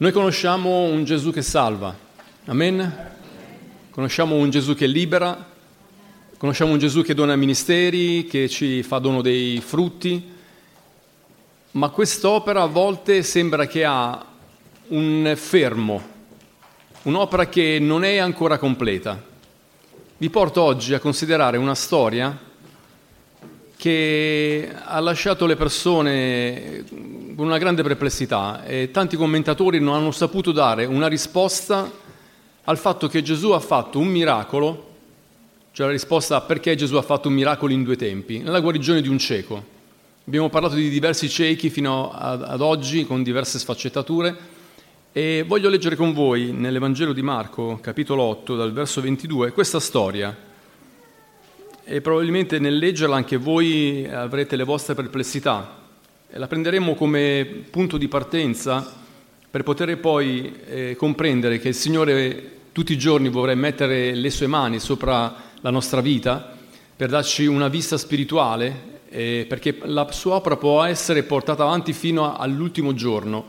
Noi conosciamo un Gesù che salva, amen? Conosciamo un Gesù che libera, conosciamo un Gesù che dona ministeri, che ci fa dono dei frutti, ma quest'opera a volte sembra che ha un fermo, un'opera che non è ancora completa. Vi porto oggi a considerare una storia che ha lasciato le persone con una grande perplessità e tanti commentatori non hanno saputo dare una risposta al fatto che Gesù ha fatto un miracolo, cioè la risposta a perché Gesù ha fatto un miracolo in due tempi, nella guarigione di un cieco. Abbiamo parlato di diversi ciechi fino ad, oggi con diverse sfaccettature e voglio leggere con voi nell'Evangelo di Marco, capitolo 8, dal verso 22, questa storia e probabilmente nel leggerla anche voi avrete le vostre perplessità. E la prenderemo come punto di partenza per poter poi eh, comprendere che il Signore tutti i giorni vorrà mettere le sue mani sopra la nostra vita per darci una vista spirituale, eh, perché la sua opera può essere portata avanti fino all'ultimo giorno,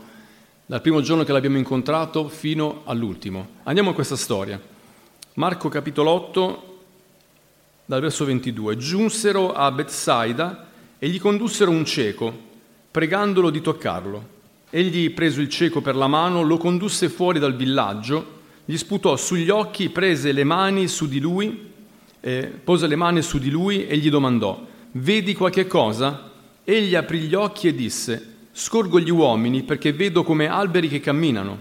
dal primo giorno che l'abbiamo incontrato fino all'ultimo. Andiamo a questa storia. Marco capitolo 8, dal verso 22. Giunsero a Bethsaida e gli condussero un cieco, pregandolo di toccarlo. Egli, preso il cieco per la mano, lo condusse fuori dal villaggio, gli sputò sugli occhi, prese le mani su di lui, eh, pose le mani su di lui e gli domandò, vedi qualche cosa? Egli aprì gli occhi e disse, scorgo gli uomini perché vedo come alberi che camminano.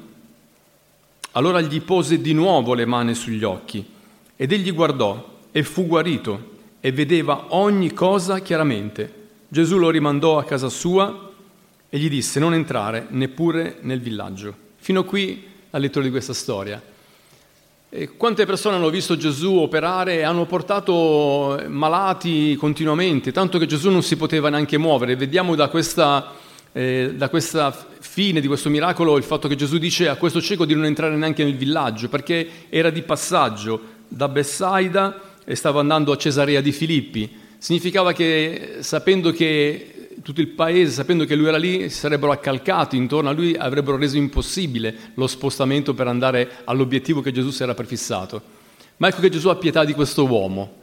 Allora gli pose di nuovo le mani sugli occhi ed egli guardò e fu guarito e vedeva ogni cosa chiaramente. Gesù lo rimandò a casa sua e gli disse non entrare neppure nel villaggio. Fino qui la lettura di questa storia. E quante persone hanno visto Gesù operare e hanno portato malati continuamente, tanto che Gesù non si poteva neanche muovere. Vediamo da questa, eh, da questa fine di questo miracolo il fatto che Gesù dice a questo cieco di non entrare neanche nel villaggio, perché era di passaggio da Bessaida e stava andando a Cesarea di Filippi. Significava che sapendo che tutto il paese, sapendo che lui era lì, si sarebbero accalcati intorno a lui, avrebbero reso impossibile lo spostamento per andare all'obiettivo che Gesù si era prefissato. Ma ecco che Gesù ha pietà di questo uomo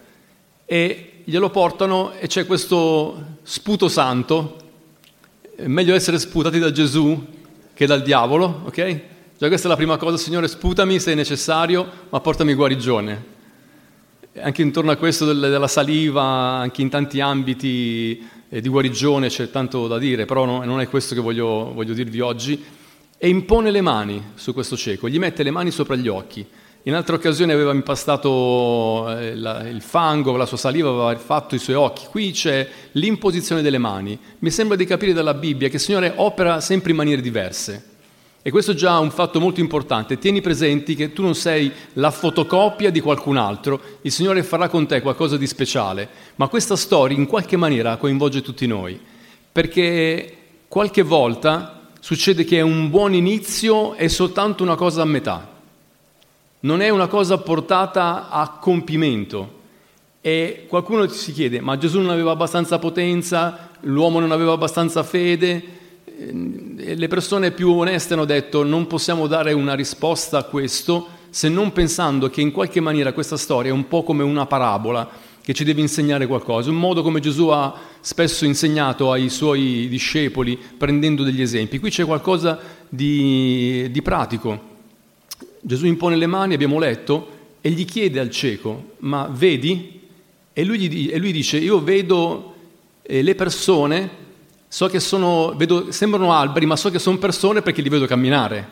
e glielo portano e c'è questo sputo santo. È meglio essere sputati da Gesù che dal diavolo, ok? Già questa è la prima cosa, Signore, sputami se è necessario, ma portami guarigione anche intorno a questo della saliva, anche in tanti ambiti eh, di guarigione c'è tanto da dire, però non è questo che voglio, voglio dirvi oggi. E impone le mani su questo cieco, gli mette le mani sopra gli occhi. In altre occasioni aveva impastato eh, il fango, la sua saliva aveva fatto i suoi occhi. Qui c'è l'imposizione delle mani. Mi sembra di capire dalla Bibbia che il Signore opera sempre in maniere diverse. E questo è già un fatto molto importante. Tieni presenti che tu non sei la fotocopia di qualcun altro, il Signore farà con te qualcosa di speciale, ma questa storia in qualche maniera coinvolge tutti noi, perché qualche volta succede che un buon inizio è soltanto una cosa a metà, non è una cosa portata a compimento. E qualcuno si chiede, ma Gesù non aveva abbastanza potenza, l'uomo non aveva abbastanza fede, le persone più oneste hanno detto non possiamo dare una risposta a questo se non pensando che in qualche maniera questa storia è un po' come una parabola che ci deve insegnare qualcosa, un modo come Gesù ha spesso insegnato ai suoi discepoli prendendo degli esempi. Qui c'è qualcosa di, di pratico. Gesù impone le mani, abbiamo letto, e gli chiede al cieco, ma vedi? E lui, gli, e lui dice, io vedo eh, le persone So che sono, vedo, sembrano alberi, ma so che sono persone perché li vedo camminare.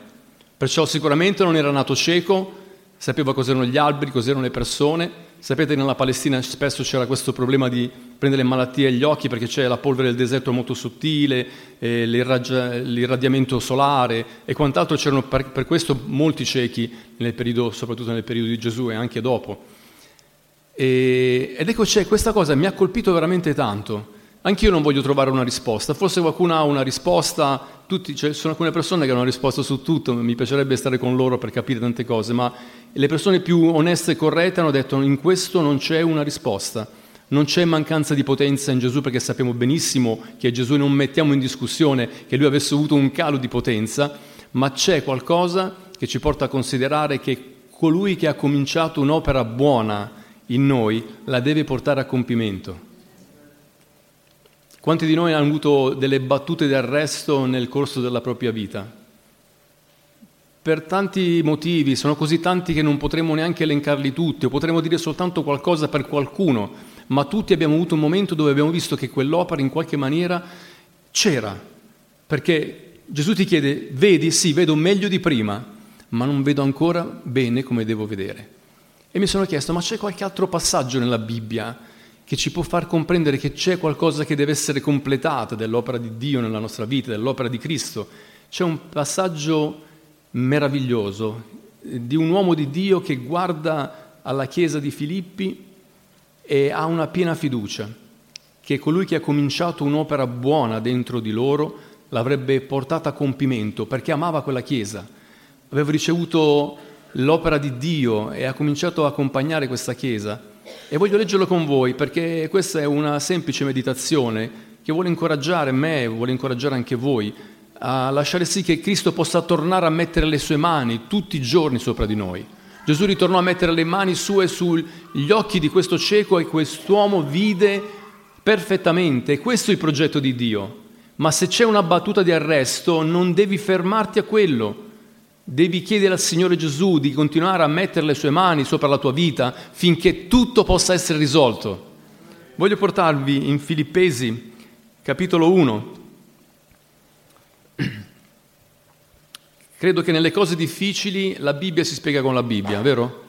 Perciò sicuramente non era nato cieco, sapeva cos'erano gli alberi, cos'erano le persone. Sapete che nella Palestina spesso c'era questo problema di prendere malattie agli occhi perché c'è la polvere del deserto molto sottile, eh, l'irradiamento solare e quant'altro. C'erano per, per questo molti ciechi, nel periodo, soprattutto nel periodo di Gesù e anche dopo. E, ed ecco c'è questa cosa, mi ha colpito veramente tanto Anch'io non voglio trovare una risposta, forse qualcuno ha una risposta, tutti, cioè, sono alcune persone che hanno una risposta su tutto, mi piacerebbe stare con loro per capire tante cose, ma le persone più oneste e corrette hanno detto in questo non c'è una risposta, non c'è mancanza di potenza in Gesù perché sappiamo benissimo che Gesù non mettiamo in discussione che lui avesse avuto un calo di potenza, ma c'è qualcosa che ci porta a considerare che colui che ha cominciato un'opera buona in noi la deve portare a compimento. Quanti di noi hanno avuto delle battute di arresto nel corso della propria vita? Per tanti motivi, sono così tanti che non potremmo neanche elencarli tutti, o potremmo dire soltanto qualcosa per qualcuno, ma tutti abbiamo avuto un momento dove abbiamo visto che quell'opera in qualche maniera c'era, perché Gesù ti chiede, vedi, sì, vedo meglio di prima, ma non vedo ancora bene come devo vedere. E mi sono chiesto, ma c'è qualche altro passaggio nella Bibbia che ci può far comprendere che c'è qualcosa che deve essere completato dell'opera di Dio nella nostra vita, dell'opera di Cristo. C'è un passaggio meraviglioso di un uomo di Dio che guarda alla chiesa di Filippi e ha una piena fiducia che colui che ha cominciato un'opera buona dentro di loro l'avrebbe portata a compimento perché amava quella chiesa. Aveva ricevuto l'opera di Dio e ha cominciato a accompagnare questa chiesa e voglio leggerlo con voi perché questa è una semplice meditazione che vuole incoraggiare me vuole incoraggiare anche voi a lasciare sì che Cristo possa tornare a mettere le sue mani tutti i giorni sopra di noi. Gesù ritornò a mettere le mani sue sugli occhi di questo cieco e quest'uomo vide perfettamente. Questo è il progetto di Dio. Ma se c'è una battuta di arresto non devi fermarti a quello, Devi chiedere al Signore Gesù di continuare a mettere le sue mani sopra la tua vita finché tutto possa essere risolto. Voglio portarvi in Filippesi, capitolo 1. Credo che nelle cose difficili la Bibbia si spiega con la Bibbia, vero?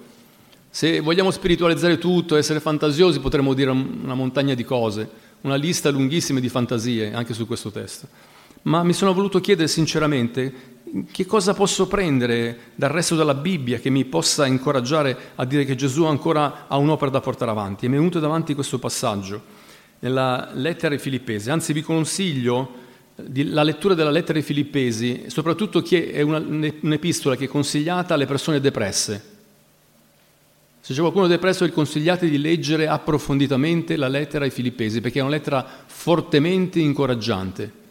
Se vogliamo spiritualizzare tutto, essere fantasiosi, potremmo dire una montagna di cose, una lista lunghissima di fantasie anche su questo testo. Ma mi sono voluto chiedere sinceramente che cosa posso prendere dal resto della Bibbia che mi possa incoraggiare a dire che Gesù ancora ha un'opera da portare avanti? E mi è venuto davanti questo passaggio nella lettera ai Filippesi, anzi vi consiglio la lettura della lettera ai Filippesi, soprattutto che è una, un'epistola che è consigliata alle persone depresse. Se c'è qualcuno depresso, vi consigliate di leggere approfonditamente la lettera ai Filippesi, perché è una lettera fortemente incoraggiante.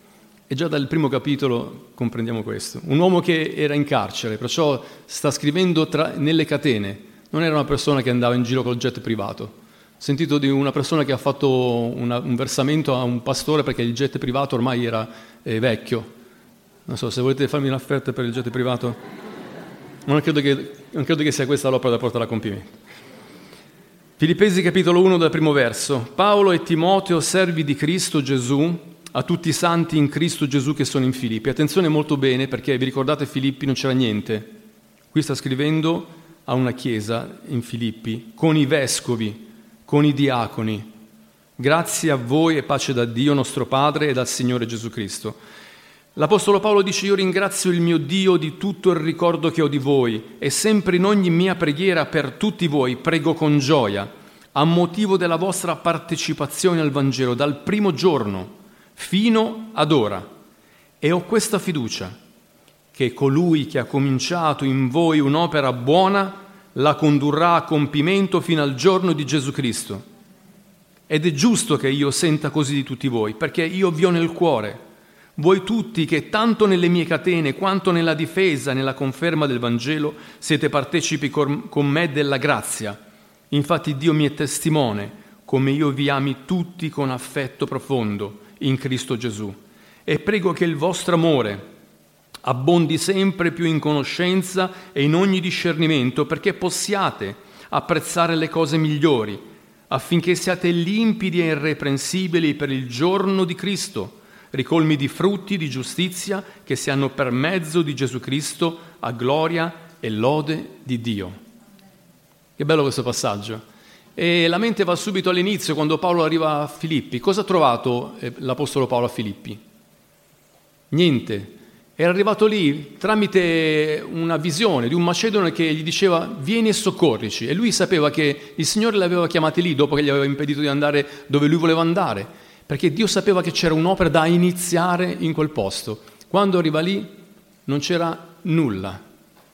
E già dal primo capitolo comprendiamo questo. Un uomo che era in carcere, perciò sta scrivendo tra, nelle catene, non era una persona che andava in giro col jet privato. Ho sentito di una persona che ha fatto una, un versamento a un pastore perché il jet privato ormai era eh, vecchio. Non so, se volete farmi un'offerta per il jet privato, non credo, che, non credo che sia questa l'opera da portare a compimento. Filippesi capitolo 1 dal primo verso. Paolo e Timoteo, servi di Cristo Gesù, a tutti i santi in Cristo Gesù che sono in Filippi. Attenzione molto bene perché vi ricordate Filippi non c'era niente. Qui sta scrivendo a una chiesa in Filippi con i vescovi, con i diaconi. Grazie a voi e pace da Dio nostro Padre e dal Signore Gesù Cristo. L'Apostolo Paolo dice io ringrazio il mio Dio di tutto il ricordo che ho di voi e sempre in ogni mia preghiera per tutti voi prego con gioia a motivo della vostra partecipazione al Vangelo dal primo giorno fino ad ora. E ho questa fiducia che colui che ha cominciato in voi un'opera buona la condurrà a compimento fino al giorno di Gesù Cristo. Ed è giusto che io senta così di tutti voi, perché io vi ho nel cuore. Voi tutti che tanto nelle mie catene quanto nella difesa, nella conferma del Vangelo, siete partecipi con me della grazia. Infatti Dio mi è testimone, come io vi ami tutti con affetto profondo in Cristo Gesù. E prego che il vostro amore abbondi sempre più in conoscenza e in ogni discernimento, perché possiate apprezzare le cose migliori, affinché siate limpidi e irreprensibili per il giorno di Cristo, ricolmi di frutti di giustizia che siano per mezzo di Gesù Cristo a gloria e lode di Dio. Che bello questo passaggio. E la mente va subito all'inizio, quando Paolo arriva a Filippi. Cosa ha trovato eh, l'Apostolo Paolo a Filippi? Niente. Era arrivato lì tramite una visione di un macedone che gli diceva vieni e soccorrici. E lui sapeva che il Signore l'aveva chiamati lì dopo che gli aveva impedito di andare dove lui voleva andare, perché Dio sapeva che c'era un'opera da iniziare in quel posto. Quando arriva lì non c'era nulla,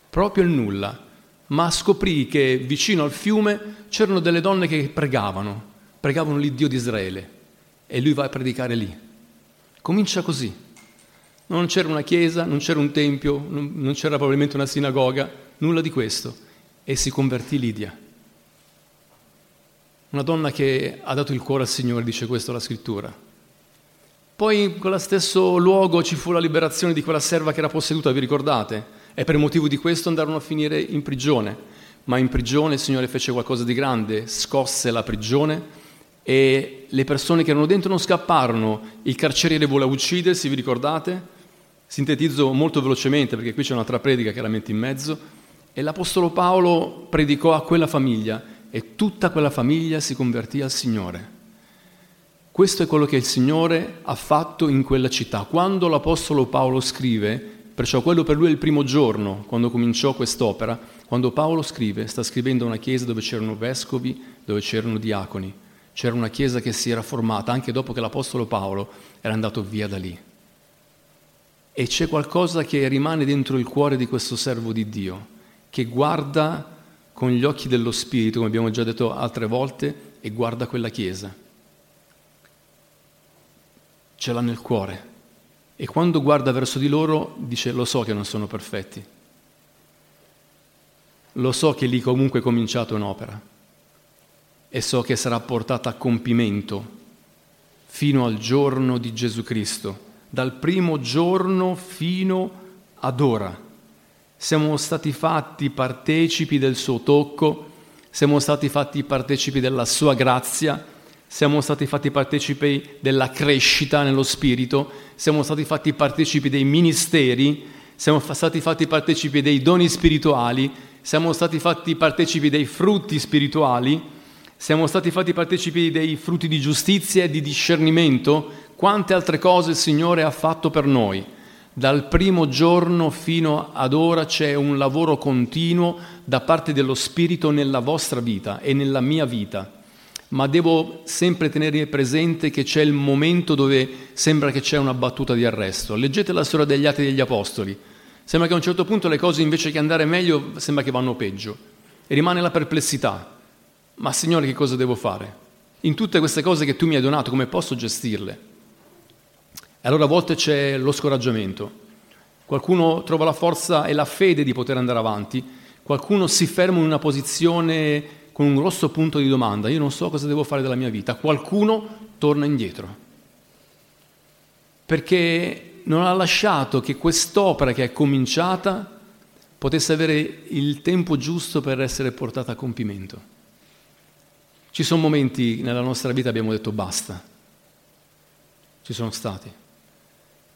proprio il nulla ma scoprì che vicino al fiume c'erano delle donne che pregavano, pregavano l'Iddio di Israele e lui va a predicare lì. Comincia così. Non c'era una chiesa, non c'era un tempio, non c'era probabilmente una sinagoga, nulla di questo. E si convertì Lidia. Una donna che ha dato il cuore al Signore, dice questo la scrittura. Poi in quello stesso luogo ci fu la liberazione di quella serva che era posseduta, vi ricordate? E per motivo di questo andarono a finire in prigione. Ma in prigione il Signore fece qualcosa di grande, scosse la prigione e le persone che erano dentro non scapparono. Il carceriere vuole uccidersi, vi ricordate? Sintetizzo molto velocemente perché qui c'è un'altra predica chiaramente in mezzo. E l'Apostolo Paolo predicò a quella famiglia e tutta quella famiglia si convertì al Signore. Questo è quello che il Signore ha fatto in quella città. Quando l'Apostolo Paolo scrive, perciò quello per lui è il primo giorno, quando cominciò quest'opera, quando Paolo scrive, sta scrivendo a una chiesa dove c'erano vescovi, dove c'erano diaconi. C'era una chiesa che si era formata anche dopo che l'Apostolo Paolo era andato via da lì. E c'è qualcosa che rimane dentro il cuore di questo servo di Dio, che guarda con gli occhi dello Spirito, come abbiamo già detto altre volte, e guarda quella Chiesa. Ce l'ha nel cuore. E quando guarda verso di loro dice lo so che non sono perfetti. Lo so che lì comunque è cominciato un'opera. E so che sarà portata a compimento fino al giorno di Gesù Cristo, dal primo giorno fino ad ora. Siamo stati fatti partecipi del suo tocco, siamo stati fatti partecipi della sua grazia, siamo stati fatti partecipi della crescita nello spirito, siamo stati fatti partecipi dei ministeri, siamo stati fatti partecipi dei doni spirituali, siamo stati fatti partecipi dei frutti spirituali, siamo stati fatti partecipi dei frutti di giustizia e di discernimento, quante altre cose il Signore ha fatto per noi. Dal primo giorno fino ad ora c'è un lavoro continuo da parte dello Spirito nella vostra vita e nella mia vita, ma devo sempre tenere presente che c'è il momento dove sembra che c'è una battuta di arresto. Leggete la storia degli Atti degli Apostoli. Sembra che a un certo punto le cose invece che andare meglio sembra che vanno peggio e rimane la perplessità. Ma Signore che cosa devo fare? In tutte queste cose che tu mi hai donato, come posso gestirle? E allora a volte c'è lo scoraggiamento. Qualcuno trova la forza e la fede di poter andare avanti, qualcuno si ferma in una posizione con un grosso punto di domanda, io non so cosa devo fare della mia vita, qualcuno torna indietro, perché non ha lasciato che quest'opera che è cominciata potesse avere il tempo giusto per essere portata a compimento. Ci sono momenti nella nostra vita abbiamo detto basta, ci sono stati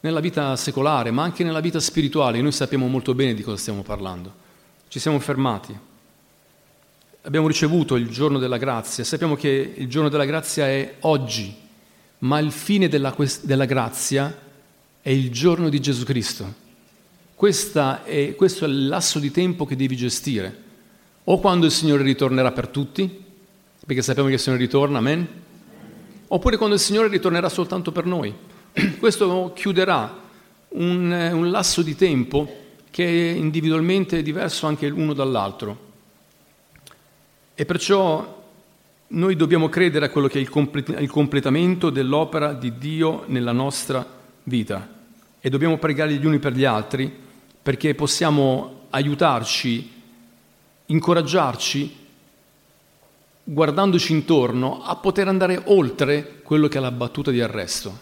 nella vita secolare, ma anche nella vita spirituale. Noi sappiamo molto bene di cosa stiamo parlando. Ci siamo fermati. Abbiamo ricevuto il giorno della grazia, sappiamo che il giorno della grazia è oggi, ma il fine della, della grazia è il giorno di Gesù Cristo. È, questo è il lasso di tempo che devi gestire, o quando il Signore ritornerà per tutti, perché sappiamo che il Signore ritorna, amen, oppure quando il Signore ritornerà soltanto per noi. Questo chiuderà un, un lasso di tempo che è individualmente diverso anche l'uno dall'altro. E perciò noi dobbiamo credere a quello che è il, complet- il, completamento dell'opera di Dio nella nostra vita e dobbiamo pregare gli uni per gli altri perché possiamo aiutarci, incoraggiarci, guardandoci intorno, a poter andare oltre quello che è la battuta di arresto.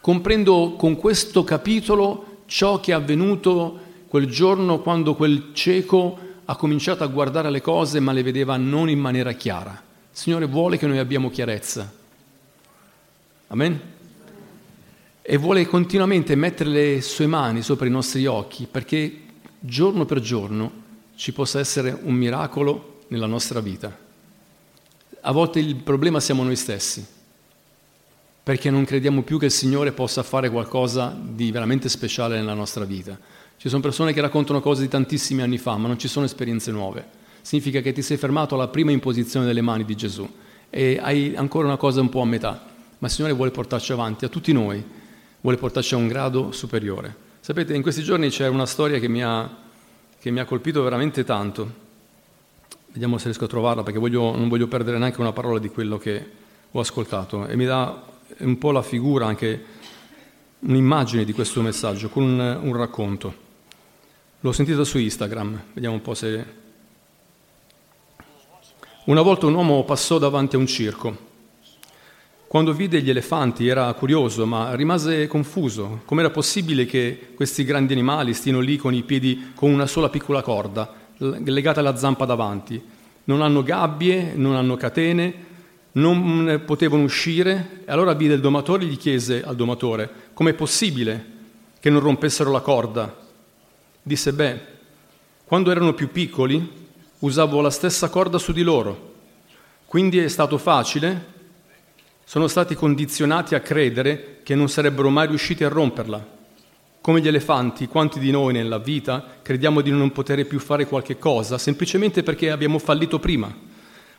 Comprendo con questo capitolo ciò che è avvenuto quel giorno quando quel cieco ha cominciato a guardare le cose ma le vedeva non in maniera chiara. Il Signore vuole che noi abbiamo chiarezza. Amen? E vuole continuamente mettere le sue mani sopra i nostri occhi perché giorno per giorno ci possa essere un miracolo nella nostra vita. A volte il problema siamo noi stessi perché non crediamo più che il Signore possa fare qualcosa di veramente speciale nella nostra vita. Ci sono persone che raccontano cose di tantissimi anni fa, ma non ci sono esperienze nuove. Significa che ti sei fermato alla prima imposizione delle mani di Gesù e hai ancora una cosa un po' a metà, ma il Signore vuole portarci avanti, a tutti noi, vuole portarci a un grado superiore. Sapete, in questi giorni c'è una storia che mi ha, che mi ha colpito veramente tanto. Vediamo se riesco a trovarla perché voglio, non voglio perdere neanche una parola di quello che ho ascoltato e mi dà un po' la figura anche un'immagine di questo messaggio con un, un racconto. L'ho sentito su Instagram, vediamo un po' se... Una volta un uomo passò davanti a un circo. Quando vide gli elefanti era curioso, ma rimase confuso. Com'era possibile che questi grandi animali stiano lì con i piedi con una sola piccola corda, legata alla zampa davanti? Non hanno gabbie, non hanno catene, non potevano uscire. E allora vide il domatore e gli chiese al domatore, com'è possibile che non rompessero la corda? Disse, beh, quando erano più piccoli usavo la stessa corda su di loro, quindi è stato facile, sono stati condizionati a credere che non sarebbero mai riusciti a romperla. Come gli elefanti, quanti di noi nella vita crediamo di non poter più fare qualche cosa semplicemente perché abbiamo fallito prima?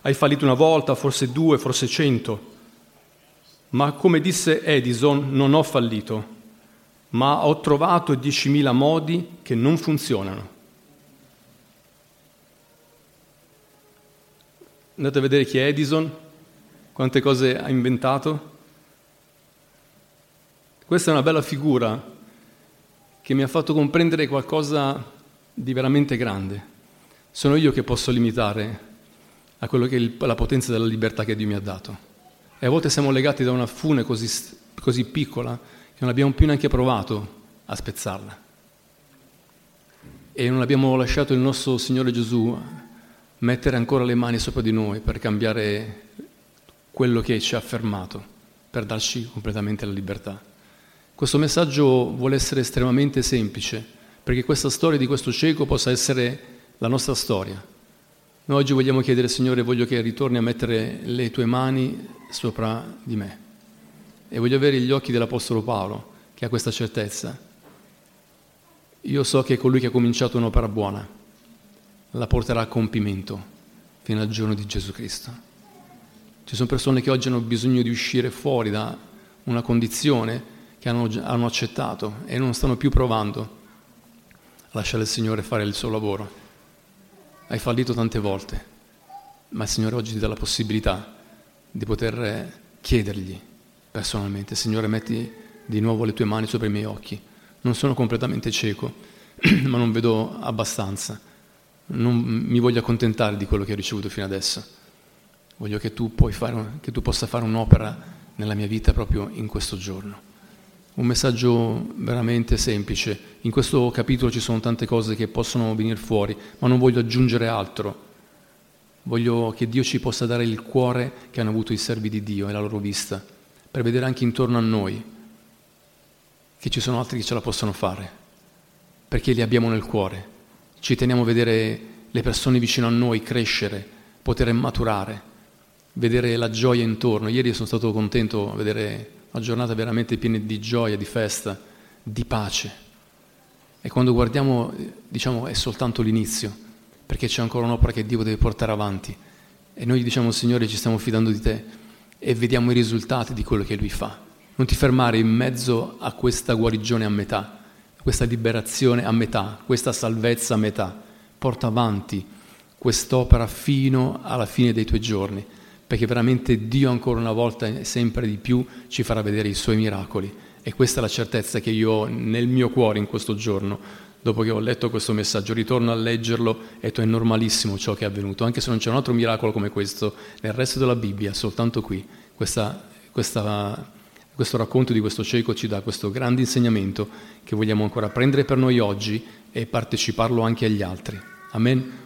Hai fallito una volta, forse due, forse cento. Ma come disse Edison, non ho fallito, ma ho trovato 10.000 modi che non funzionano. Andate a vedere chi è Edison, quante cose ha inventato. Questa è una bella figura che mi ha fatto comprendere qualcosa di veramente grande. Sono io che posso limitare a quello che è la potenza della libertà che Dio mi ha dato. E a volte siamo legati da una fune così, così piccola che non abbiamo più neanche provato a spezzarla. E non abbiamo lasciato il nostro Signore Gesù mettere ancora le mani sopra di noi per cambiare quello che ci ha fermato, per darci completamente la libertà. Questo messaggio vuole essere estremamente semplice, perché questa storia di questo cieco possa essere la nostra storia. Noi oggi vogliamo chiedere, Signore, voglio che ritorni a mettere le tue mani sopra di me. E voglio avere gli occhi dell'Apostolo Paolo, che ha questa certezza. Io so che colui che ha cominciato un'opera buona la porterà a compimento fino al giorno di Gesù Cristo. Ci sono persone che oggi hanno bisogno di uscire fuori da una condizione che hanno, hanno accettato e non stanno più provando a lasciare il Signore fare il suo lavoro. Hai fallito tante volte, ma il Signore oggi ti dà la possibilità di poter chiedergli personalmente, Signore metti di nuovo le tue mani sopra i miei occhi. Non sono completamente cieco, ma non vedo abbastanza non mi voglio accontentare di quello che ho ricevuto fino adesso. Voglio che tu, fare, che tu possa fare un'opera nella mia vita proprio in questo giorno. Un messaggio veramente semplice. In questo capitolo ci sono tante cose che possono venire fuori, ma non voglio aggiungere altro. Voglio che Dio ci possa dare il cuore che hanno avuto i servi di Dio e la loro vista, per vedere anche intorno a noi che ci sono altri che ce la possono fare, perché li abbiamo nel cuore ci teniamo a vedere le persone vicino a noi crescere, poter maturare, vedere la gioia intorno. Ieri sono stato contento a vedere una giornata veramente piena di gioia, di festa, di pace. E quando guardiamo, diciamo, è soltanto l'inizio, perché c'è ancora un'opera che Dio deve portare avanti. E noi diciamo, Signore, ci stiamo fidando di te e vediamo i risultati di quello che Lui fa. Non ti fermare in mezzo a questa guarigione a metà, questa liberazione a metà, questa salvezza a metà. Porta avanti quest'opera fino alla fine dei tuoi giorni, perché veramente Dio ancora una volta e sempre di più ci farà vedere i suoi miracoli. E questa è la certezza che io ho nel mio cuore in questo giorno. Dopo che ho letto questo messaggio, ritorno a leggerlo e è normalissimo ciò che è avvenuto, anche se non c'è un altro miracolo come questo nel resto della Bibbia, soltanto qui. Questa, questa questo racconto di questo cieco ci dà questo grande insegnamento che vogliamo ancora prendere per noi oggi e parteciparlo anche agli altri. Amen.